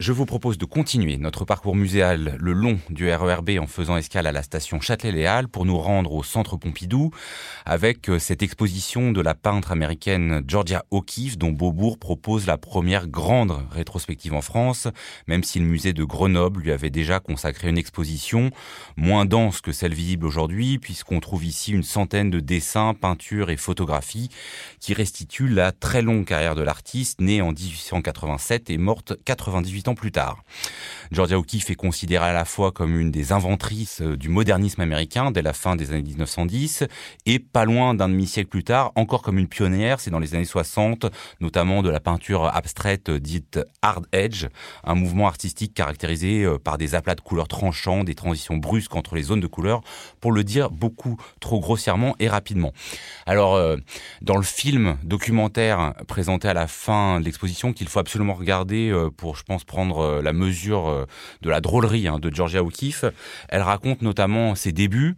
Je vous propose de continuer notre parcours muséal le long du RERB en faisant escale à la station Châtelet-Léal pour nous rendre au centre Pompidou avec euh, cette exposition de la peintre américaine Georgia O'Keeffe dont Beaubourg propose la première grande rétrospective en France, même si le musée de Grenoble lui avait déjà consacré une exposition moins dense que celle visible aujourd'hui puisqu'on trouve ici une centaine de dessins, peintures et photographies qui restituent la très longue carrière de l'artiste née en 1887 et morte 98 plus tard. Georgia O'Keeffe est considérée à la fois comme une des inventrices euh, du modernisme américain dès la fin des années 1910 et pas loin d'un demi-siècle plus tard, encore comme une pionnière, c'est dans les années 60, notamment de la peinture abstraite dite hard edge, un mouvement artistique caractérisé euh, par des aplats de couleurs tranchants, des transitions brusques entre les zones de couleurs, pour le dire beaucoup trop grossièrement et rapidement. Alors, euh, dans le film documentaire présenté à la fin de l'exposition, qu'il faut absolument regarder pour, je pense, prendre euh, la mesure euh, de la drôlerie hein, de Georgia O'Keeffe. Elle raconte notamment ses débuts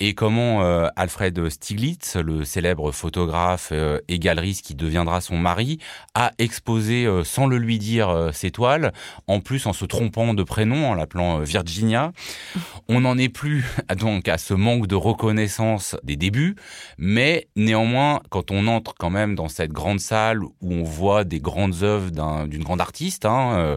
et comment euh, Alfred Stieglitz, le célèbre photographe et galeriste qui deviendra son mari, a exposé sans le lui dire ses toiles, en plus en se trompant de prénom, en l'appelant Virginia. On n'en est plus donc à ce manque de reconnaissance des débuts, mais néanmoins, quand on entre quand même dans cette grande salle où on voit des grandes œuvres d'une grande artiste, hein,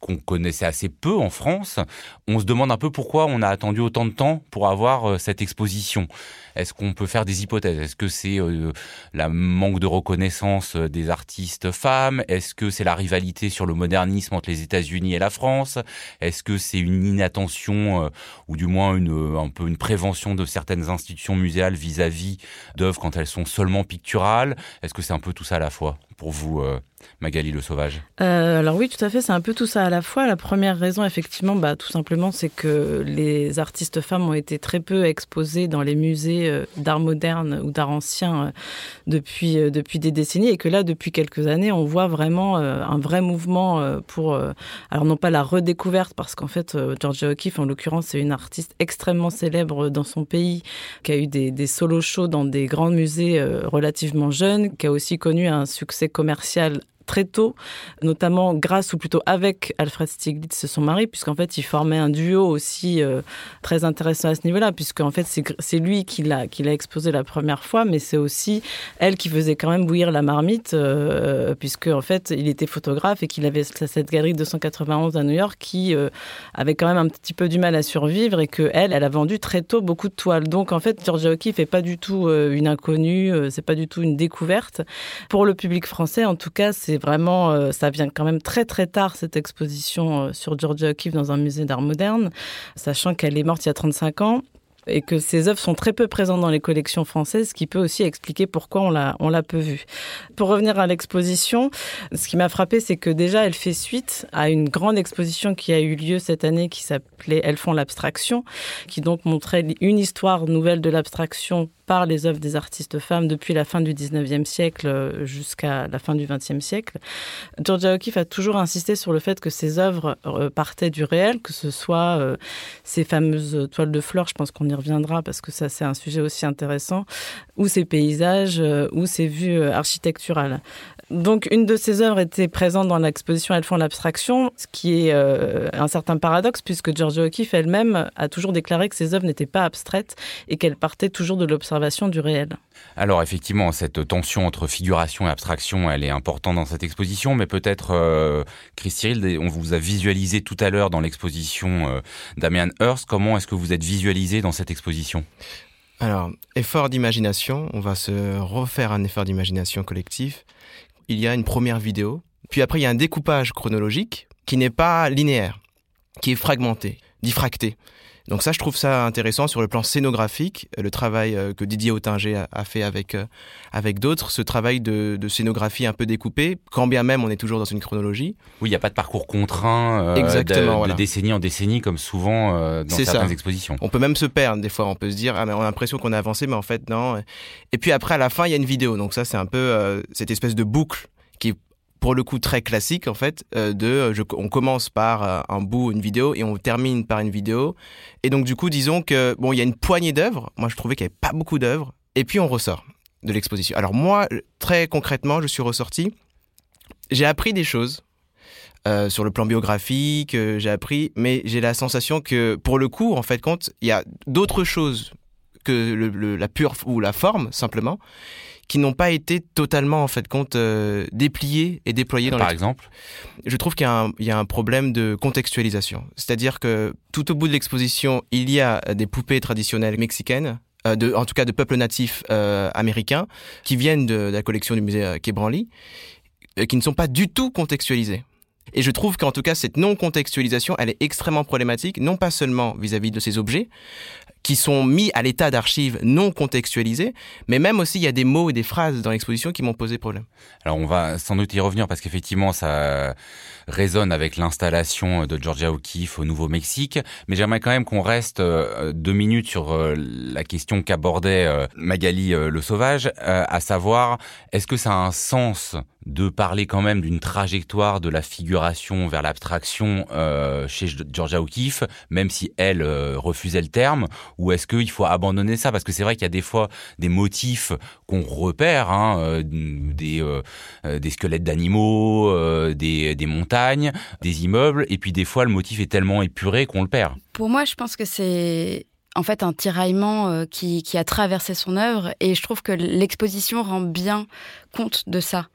qu'on connaissait assez peu en France, on se demande un peu pourquoi on a attendu autant de temps pour avoir euh, cette exposition. Est-ce qu'on peut faire des hypothèses? Est-ce que c'est euh, la manque de reconnaissance euh, des artistes femmes? Est-ce que c'est la rivalité sur le modernisme entre les États-Unis et la France? Est-ce que c'est une inattention ou du moins une, un peu une prévention de certaines institutions muséales vis-à-vis d'œuvres quand elles sont seulement picturales? Est-ce que c'est un peu tout ça à la fois pour vous, Magali Le Sauvage? Alors oui, tout à fait, c'est un peu tout ça la fois. La première raison, effectivement, bah, tout simplement, c'est que les artistes femmes ont été très peu exposées dans les musées euh, d'art moderne ou d'art ancien euh, depuis, euh, depuis des décennies et que là, depuis quelques années, on voit vraiment un vrai mouvement pour, alors non pas la redécouverte, parce qu'en fait, Georgia O'Keeffe, en l'occurrence, c'est une artiste extrêmement célèbre dans son pays, qui a eu des, des solo shows dans des grands musées relativement jeunes, qui a aussi connu un succès commercial très tôt, notamment grâce ou plutôt avec Alfred Stieglitz, son mari, puisqu'en fait, il formait un duo aussi euh, très intéressant à ce niveau-là, puisqu'en fait, c'est lui qui l'a exposé la première fois, mais c'est aussi elle qui faisait quand même bouillir la marmite, euh, puisque en fait, il était photographe et qu'il avait cette galerie 291 à New York qui euh, avait quand même un petit peu du mal à survivre et que elle, elle a vendu très tôt beaucoup de toiles. Donc en fait, Georgia O'Keeffe n'est pas du tout une inconnue, c'est pas du tout une découverte. Pour le public français, en tout cas, c'est vraiment, euh, ça vient quand même très très tard cette exposition euh, sur Georgia O'Keeffe dans un musée d'art moderne, sachant qu'elle est morte il y a 35 ans et que ses œuvres sont très peu présentes dans les collections françaises, ce qui peut aussi expliquer pourquoi on l'a, on l'a peu vue. Pour revenir à l'exposition, ce qui m'a frappé, c'est que déjà, elle fait suite à une grande exposition qui a eu lieu cette année qui s'appelait Elles font l'abstraction, qui donc montrait une histoire nouvelle de l'abstraction par les œuvres des artistes femmes depuis la fin du 19e siècle euh, jusqu'à la fin du 20e siècle. Georgia O'Keeffe a toujours insisté sur le fait que ses œuvres euh, partaient du réel, que ce soit euh, ces fameuses toiles de fleurs, je pense qu'on y reviendra parce que ça c'est un sujet aussi intéressant, ou ces paysages, ou ces vues architecturales. Donc, une de ces œuvres était présente dans l'exposition Elles font l'abstraction, ce qui est euh, un certain paradoxe, puisque Georgia O'Keeffe elle-même a toujours déclaré que ses œuvres n'étaient pas abstraites et qu'elles partaient toujours de l'observation du réel. Alors, effectivement, cette tension entre figuration et abstraction, elle est importante dans cette exposition, mais peut-être, euh, Chris Cyril, on vous a visualisé tout à l'heure dans l'exposition euh, Damian Hirst. Comment est-ce que vous êtes visualisé dans cette exposition? Alors, effort d'imagination, on va se refaire un effort d'imagination collectif il y a une première vidéo, puis après il y a un découpage chronologique qui n'est pas linéaire, qui est fragmenté, diffracté. Donc ça, je trouve ça intéressant sur le plan scénographique, le travail euh, que Didier Autinger a fait avec, euh, avec d'autres, ce travail de, scénographie un peu découpé, quand bien même on est toujours dans une chronologie. Oui, il n'y a pas de parcours contraint euh, Exactement, de, décennie en décennie, comme souvent dans certaines expositions. On peut même se perdre des fois, on peut se dire, ah, mais on a l'impression qu'on a avancé, mais en fait non. Et puis après, à la fin, il y a une vidéo, donc ça c'est un peu cette espèce de boucle pour le coup très classique en fait euh, de euh, on commence par euh, un bout une vidéo et on termine par une vidéo. Et donc du coup disons que bon il y a une poignée d'œuvres. Moi je trouvais qu'il n'y avait pas beaucoup d'œuvres. Et puis on ressort de l'exposition. Alors moi, très concrètement, je suis ressorti, j'ai appris des choses sur le plan biographique, j'ai appris, mais j'ai la sensation que pour le coup, en fait, compte, il y a d'autres choses que la pure ou la forme simplement qui n'ont pas été totalement en fait compte euh, dépliées et déployées dans Par exemple Je trouve qu'il y, y, a un problème de contextualisation. C'est-à-dire que tout au bout de l'exposition, il y a des poupées traditionnelles mexicaines euh, de, en tout cas de peuples natifs euh, américains, qui viennent de, de, la collection du musée euh, Quai Branly, euh, qui ne sont pas du tout contextualisés. Et je trouve qu'en tout cas, cette non-contextualisation, elle est extrêmement problématique, non pas seulement vis-à-vis -vis de ces objets, qui sont mis à l'état d'archives non contextualisées, mais même aussi il y a des mots et des phrases dans l'exposition qui m'ont posé problème. Alors on va sans doute y revenir parce qu'effectivement ça résonne avec l'installation de Georgia O'Keeffe au Nouveau-Mexique, mais j'aimerais quand même qu'on reste euh, deux minutes sur euh, la question qu'abordait euh, Magali Le Sauvage, à savoir est-ce que ça a un sens de parler quand même d'une trajectoire de la figuration vers l'abstraction chez Georgia O'Keeffe, même si elle refusait le terme, ou est-ce qu'il faut abandonner ça? Parce que c'est vrai qu'il y a des fois des motifs qu'on repère, hein, euh, des, euh, des squelettes d'animaux, euh, des, montagnes, des immeubles, et puis des fois le motif est tellement épuré qu'on le perd. Pour moi, je pense que c'est en fait un tiraillement euh, qui, a traversé son œuvre et je trouve que l'exposition rend bien compte de ça.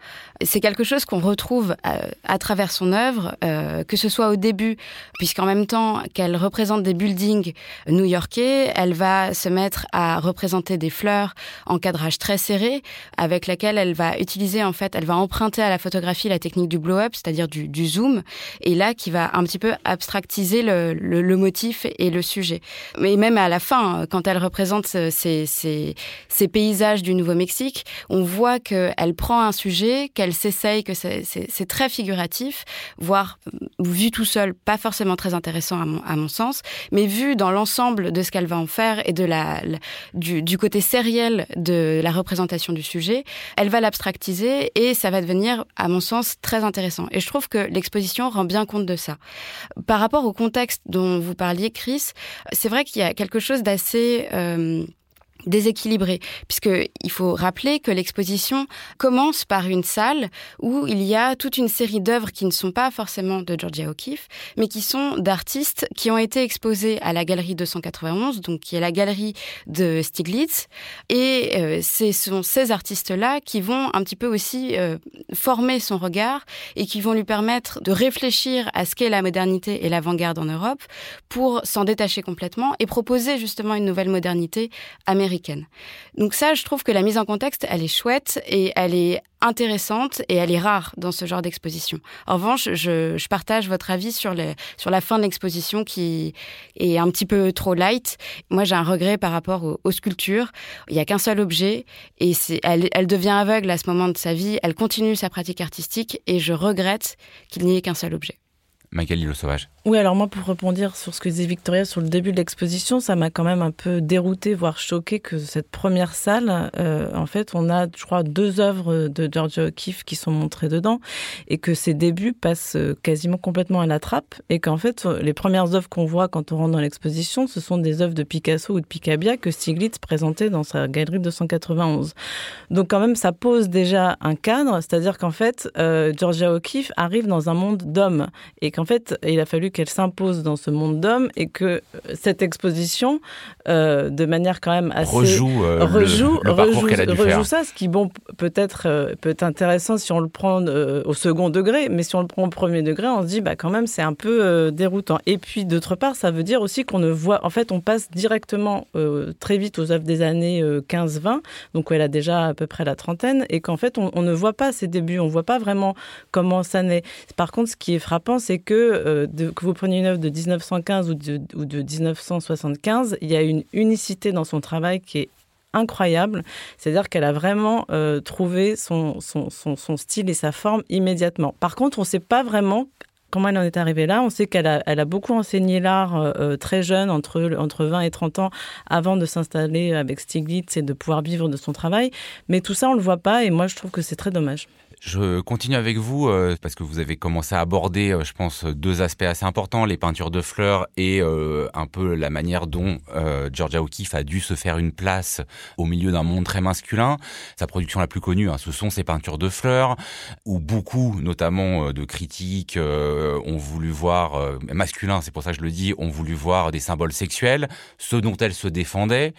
C'est quelque chose qu'on retrouve à, à, travers son œuvre, euh, que ce soit au début, puisqu'en même temps qu'elle représente des buildings new-yorkais, elle va se mettre à représenter des fleurs en cadrage très serré, avec laquelle elle va utiliser en fait, elle va emprunter à la photographie la technique du blow-up, c'est-à-dire du, zoom, et là qui va un petit peu abstractiser le, le, motif et le sujet. Mais même à la fin, quand elle représente ces, ces, ces paysages du Nouveau-Mexique, on voit qu'elle prend un sujet, qu'elle s'essaye, que c'est très figuratif, voire vu tout seul, pas forcément très intéressant à mon, sens, mais vu dans l'ensemble de ce qu'elle va en faire et de la, du, du côté sériel de la représentation du sujet, elle va l'abstractiser et ça va devenir, à mon sens, très intéressant. Et je trouve que l'exposition rend bien compte de ça. Par rapport au contexte dont vous parliez, Chris, c'est vrai qu'il y a quelque chose d'assez euh, déséquilibré, puisqu'il faut rappeler que l'exposition commence par une salle où il y a toute une série d'œuvres qui ne sont pas forcément de Georgia O'Keeffe, mais qui sont d'artistes qui ont été exposés à la galerie 291, donc qui est la galerie de Stiglitz, et euh, ce sont ces artistes-là qui vont un petit peu aussi euh, former son regard et qui vont lui permettre de réfléchir à ce qu'est la modernité et l'avant-garde en Europe pour s'en détacher complètement et proposer justement une nouvelle modernité américaine Donc ça, je trouve que la mise en contexte, elle est chouette et elle est intéressante et elle est rare dans ce genre d'exposition. En revanche, je, partage votre avis sur, la fin de l'exposition qui est un petit peu trop light. Moi, j'ai un regret par rapport aux, sculptures. Il n'y a qu'un seul objet et elle devient aveugle à ce moment de sa vie. Elle continue sa pratique artistique et je regrette qu'il n'y ait qu'un seul objet. Magali Le Sauvage. Oui, alors moi, pour répondre sur ce que disait Victoria sur le début de l'exposition, ça m'a quand même un peu dérouté, voire choqué que cette première salle, euh, en fait, on a, je crois, deux œuvres de Georgia O'Keeffe qui sont montrées dedans, et que ces débuts passent quasiment complètement à la trappe, et qu'en fait, les premières œuvres qu'on voit quand on rentre dans l'exposition, ce sont des œuvres de Picasso ou de Picabia que Stiglitz présentait dans sa galerie de 291. Donc quand même, ça pose déjà un cadre, c'est-à-dire qu'en fait, euh, Georgia O'Keeffe arrive dans un monde d'hommes, et qu'en fait, il a fallu qu'elle s'impose dans ce monde d'hommes et que cette exposition, euh, de manière quand même assez rejoue, euh, rejoue, le, le rejoue, rejoue ça, ce qui bon peut-être euh, peut être intéressant si on le prend euh, au second degré, mais si on le prend au premier degré, on se dit bah quand même c'est un peu euh, déroutant. Et puis d'autre part, ça veut dire aussi qu'on ne voit, en fait, on passe directement euh, très vite aux œuvres des années 15-20, donc où elle a déjà à peu près la trentaine, et qu'en fait on, on, ne voit pas ses débuts, on voit pas vraiment comment ça naît. Par contre, ce qui est frappant, c'est que euh, que vous preniez une œuvre de 1915 ou de, ou de 1975, il y a une unicité dans son travail qui est incroyable. C'est-à-dire qu'elle a vraiment euh, trouvé son, style et sa forme immédiatement. Par contre, on ne sait pas vraiment comment elle en est arrivée là. On sait qu'elle a, elle a beaucoup enseigné l'art euh, très jeune, entre, entre 20 et 30 ans, avant de s'installer avec Stiglitz et de pouvoir vivre de son travail. Mais tout ça, on ne le voit pas et moi, je trouve que c'est très dommage. Je continue avec vous euh, parce que vous avez commencé à aborder, euh, je pense, deux aspects assez importants, les peintures de fleurs et euh, un peu la manière dont Georgia O'Keeffe a dû se faire une place au milieu d'un monde très masculin. Sa production la plus connue, hein, ce sont ses peintures de fleurs, où beaucoup, notamment de critiques, ont voulu voir, masculin, c'est pour ça que je le dis, ont voulu voir des symboles sexuels, ce dont elle se défendait.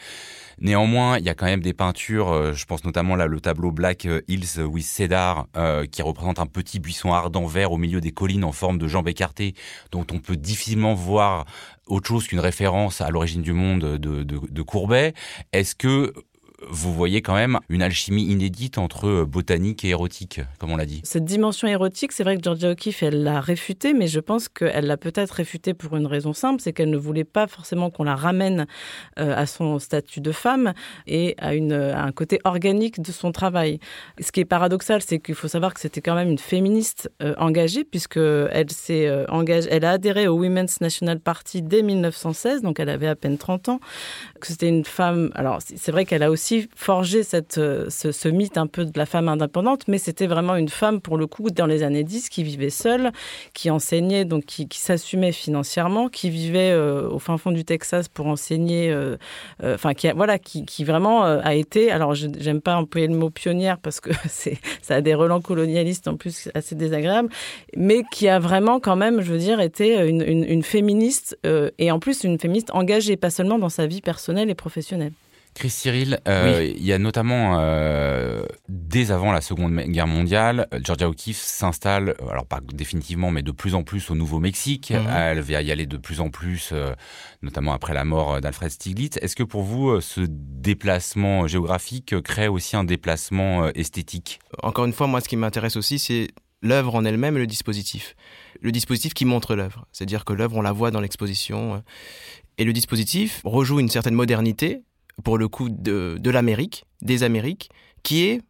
Néanmoins, il y a quand même des peintures, euh, je pense notamment là le tableau Black Hills with Cedar, euh, qui représente un petit buisson ardent vert au milieu des collines en forme de jambes écartées, dont on peut difficilement voir autre chose qu'une référence à l'origine du monde de, de, de Courbet. Est-ce que vous voyez quand même une alchimie inédite entre euh, botanique et érotique, comme on l'a dit. Cette dimension érotique, c'est vrai que Georgia O'Keeffe, elle l'a réfutée, mais je pense qu'elle l'a peut-être réfutée pour une raison simple, c'est qu'elle ne voulait pas forcément qu'on la ramène euh, à son statut de femme et à, une, un côté organique de son travail. Ce qui est paradoxal, c'est qu'il faut savoir que c'était quand même une féministe euh, engagée, puisque elle s'est engagée, elle a adhéré au Women's National Party dès 1916, donc elle avait à peine 30 ans. C'était une femme. Alors c'est vrai qu'elle a aussi forgé cette, euh, ce, mythe un peu de la femme indépendante, mais c'était vraiment une femme, pour le coup, dans les années 10, qui vivait seule, qui enseignait, donc qui, s'assumait financièrement, qui vivait euh, au fin fond du Texas pour enseigner, euh, enfin, qui, voilà, qui, vraiment a été, alors j'aime pas employer le mot pionnière parce que ça a des relents colonialistes en plus assez désagréables, mais qui a vraiment quand même, je veux dire, été une féministe et en plus une féministe engagée, pas seulement dans sa vie personnelle et professionnelle. Chris Cyril, euh, il y a notamment, euh, dès avant la Seconde Guerre mondiale, Georgia O'Keeffe s'installe, euh, alors pas définitivement, mais de plus en plus au Nouveau-Mexique. Mhm. Elle va y aller de plus en plus, notamment après la mort d'Alfred Stieglitz. Est-ce que pour vous, ce déplacement géographique crée aussi un déplacement esthétique? Encore une fois, moi, ce qui m'intéresse aussi, c'est l'œuvre en elle-même et le dispositif. Le dispositif qui montre l'œuvre. C'est-à-dire que l'œuvre, on la voit dans l'exposition. Et le dispositif rejoue une certaine modernité pour le coup, de, de l'Amérique, des Amériques, qui est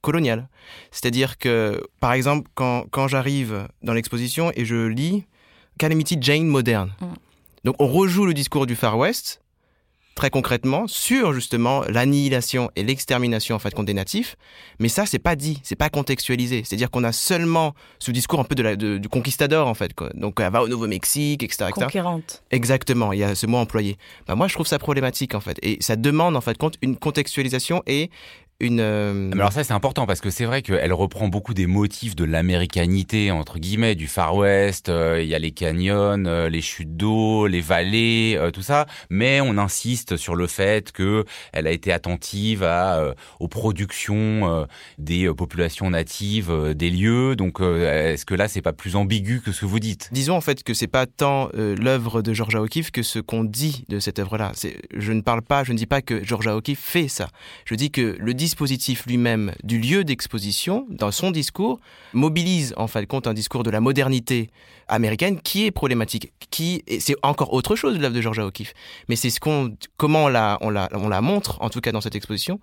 coloniale. C'est-à-dire que, par exemple, quand, quand j'arrive dans l'exposition et je lis Calamity Jane moderne, mm. donc on rejoue le discours du Far West, très concrètement sur justement l'annihilation et l'extermination en fait contre des natifs, mais ça c'est pas dit, c'est pas contextualisé. C'est-à-dire qu'on a seulement ce discours un peu de la, du conquistador en fait. Quoi. Donc elle va au Nouveau-Mexique, etc., Conquérante. Exactement, il y a ce mot employé. Bah, moi je trouve ça problématique en fait, et ça demande en fait compte une contextualisation et une. Euh, alors ça c'est important parce que c'est vrai qu'elle reprend beaucoup des motifs de l'américanité entre guillemets du Far West. Euh, il y a les canyons, euh, les chutes d'eau, les vallées, tout ça. Mais on insiste sur le fait que elle a été attentive à aux productions des populations natives des lieux. Donc est-ce que là c'est pas plus ambigu que ce que vous dites? Disons en fait que c'est pas tant l'œuvre de Georgia O'Keeffe que ce qu'on dit de cette œuvre-là. Je ne parle pas, je ne dis pas que Georgia O'Keeffe fait ça. Je dis que le dispositif lui-même du lieu d'exposition, dans son discours, mobilise en fait compte un discours de la modernité américaine qui est problématique, c'est encore autre chose l'œuvre de Georgia O'Keeffe, mais c'est comment on la, on la, on la montre en tout cas dans cette exposition.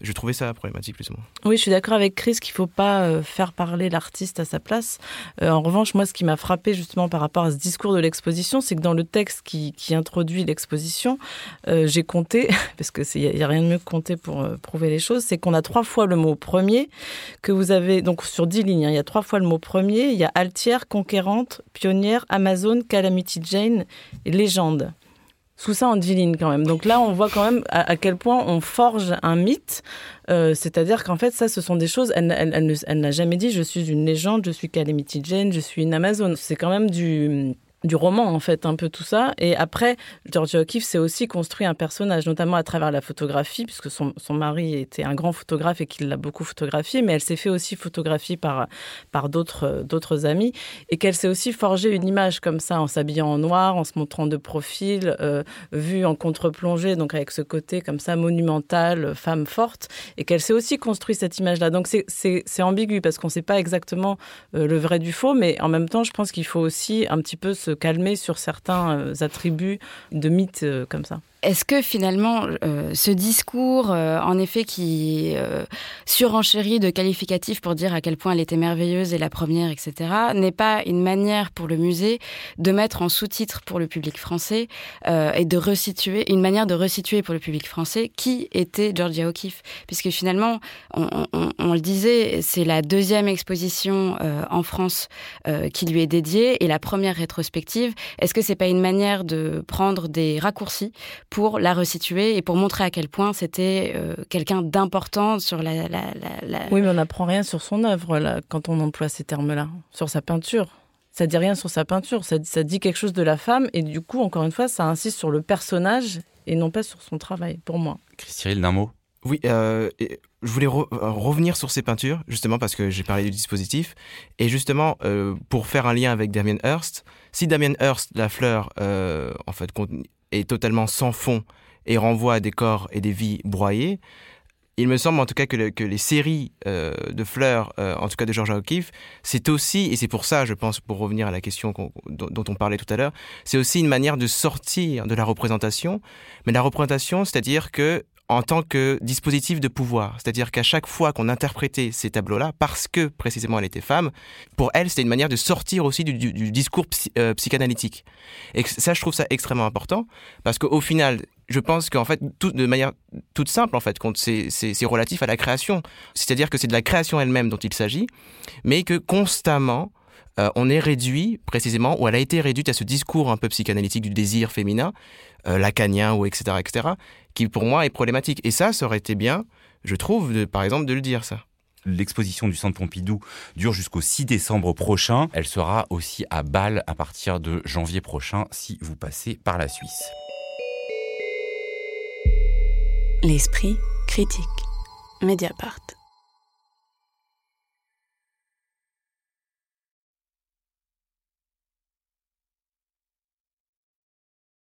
Je trouvais ça problématique plus ou moins. Oui, je suis d'accord avec Chris qu'il faut pas euh, faire parler l'artiste à sa place. Euh, en revanche, moi, ce qui m'a frappé justement par rapport à ce discours de l'exposition, c'est que dans le texte qui, introduit l'exposition, euh, j'ai compté, parce que il y, a rien de mieux que compter pour prouver les choses, c'est qu'on a trois fois le mot premier, que vous avez, donc sur dix lignes, hein, il y a trois fois le mot premier, il y a altière, conquérante, pionnière, Amazon, Calamity Jane et légende. Sous ça en dix lignes quand même. Donc là, on voit quand même à, quel point on forge un mythe. Euh, c'est-à-dire qu'en fait, ça, ce sont des choses. Elle, elle n'a jamais dit je suis une légende, je suis Calamity Jane, je suis une Amazon. C'est quand même du du roman en fait un peu tout ça. Et après Georgia O'Keeffe s'est aussi construit un personnage notamment à travers la photographie puisque son, son mari était un grand photographe et qu'il l'a beaucoup photographié mais elle s'est fait aussi photographier par par d'autres amis. Et qu'elle s'est aussi forgé une image comme ça en s'habillant en noir en se montrant de profil euh, vue en contre-plongée donc avec ce côté comme ça monumental femme forte. Et qu'elle s'est aussi construit cette image là donc c'est ambigu parce qu'on sait pas exactement euh, le vrai du faux mais en même temps je pense qu'il faut aussi un petit peu se calmer sur certains euh, attributs de mythes euh, comme ça. Est-ce que finalement euh, ce discours, euh, en effet, qui euh, surenchérit de qualificatifs pour dire à quel point elle était merveilleuse et la première, etc., n'est pas une manière pour le musée de mettre en sous-titre pour le public français et de resituer, une manière de resituer pour le public français qui était Georgia O'Keeffe, puisque finalement, on, le disait, c'est la deuxième exposition en France qui lui est dédiée et la première rétrospective. Est-ce que c'est pas une manière de prendre des raccourcis pour la resituer et pour montrer à quel point c'était euh, quelqu'un d'important sur la, Oui, mais on n'apprend rien sur son œuvre là, quand on emploie ces termes-là, sur sa peinture. Ça dit rien sur sa peinture, ça, ça dit quelque chose de la femme et du coup, encore une fois, ça insiste sur le personnage et non pas sur son travail, pour moi. Christine, d'un mot? Oui, euh, je voulais euh, revenir sur ces peintures, justement parce que j'ai parlé du dispositif. Et justement, pour faire un lien avec Damien Hirst, si Damien Hirst, la fleur, en fait, est totalement sans fond et renvoie à des corps et des vies broyées, il me semble en tout cas que, que les séries euh, de fleurs, euh, en tout cas de Georgia O'Keeffe, c'est aussi, et c'est pour ça, je pense, pour revenir à la question dont, dont, on parlait tout à l'heure, c'est aussi une manière de sortir de la représentation. Mais la représentation, c'est-à-dire que en tant que dispositif de pouvoir. C'est-à-dire qu'à chaque fois qu'on interprétait ces tableaux-là, parce que précisément elle était femme, pour elle, c'était une manière de sortir aussi du, discours euh, psychanalytique. Et ça, je trouve ça extrêmement important, parce qu'au final, je pense qu'en fait, de manière toute simple, en fait, c'est relatif à la création. C'est-à-dire que c'est de la création elle-même dont il s'agit, mais que constamment, euh, on est réduit précisément, ou elle a été réduite à ce discours un peu psychanalytique du désir féminin, euh, lacanien ou etc., etc., qui pour moi est problématique. Et ça, ça aurait été bien, je trouve, de, par exemple, de le dire ça. L'exposition du Centre Pompidou dure jusqu'au 6 décembre prochain. Elle sera aussi à Bâle à partir de janvier prochain si vous passez par la Suisse. L'esprit critique. Mediapart.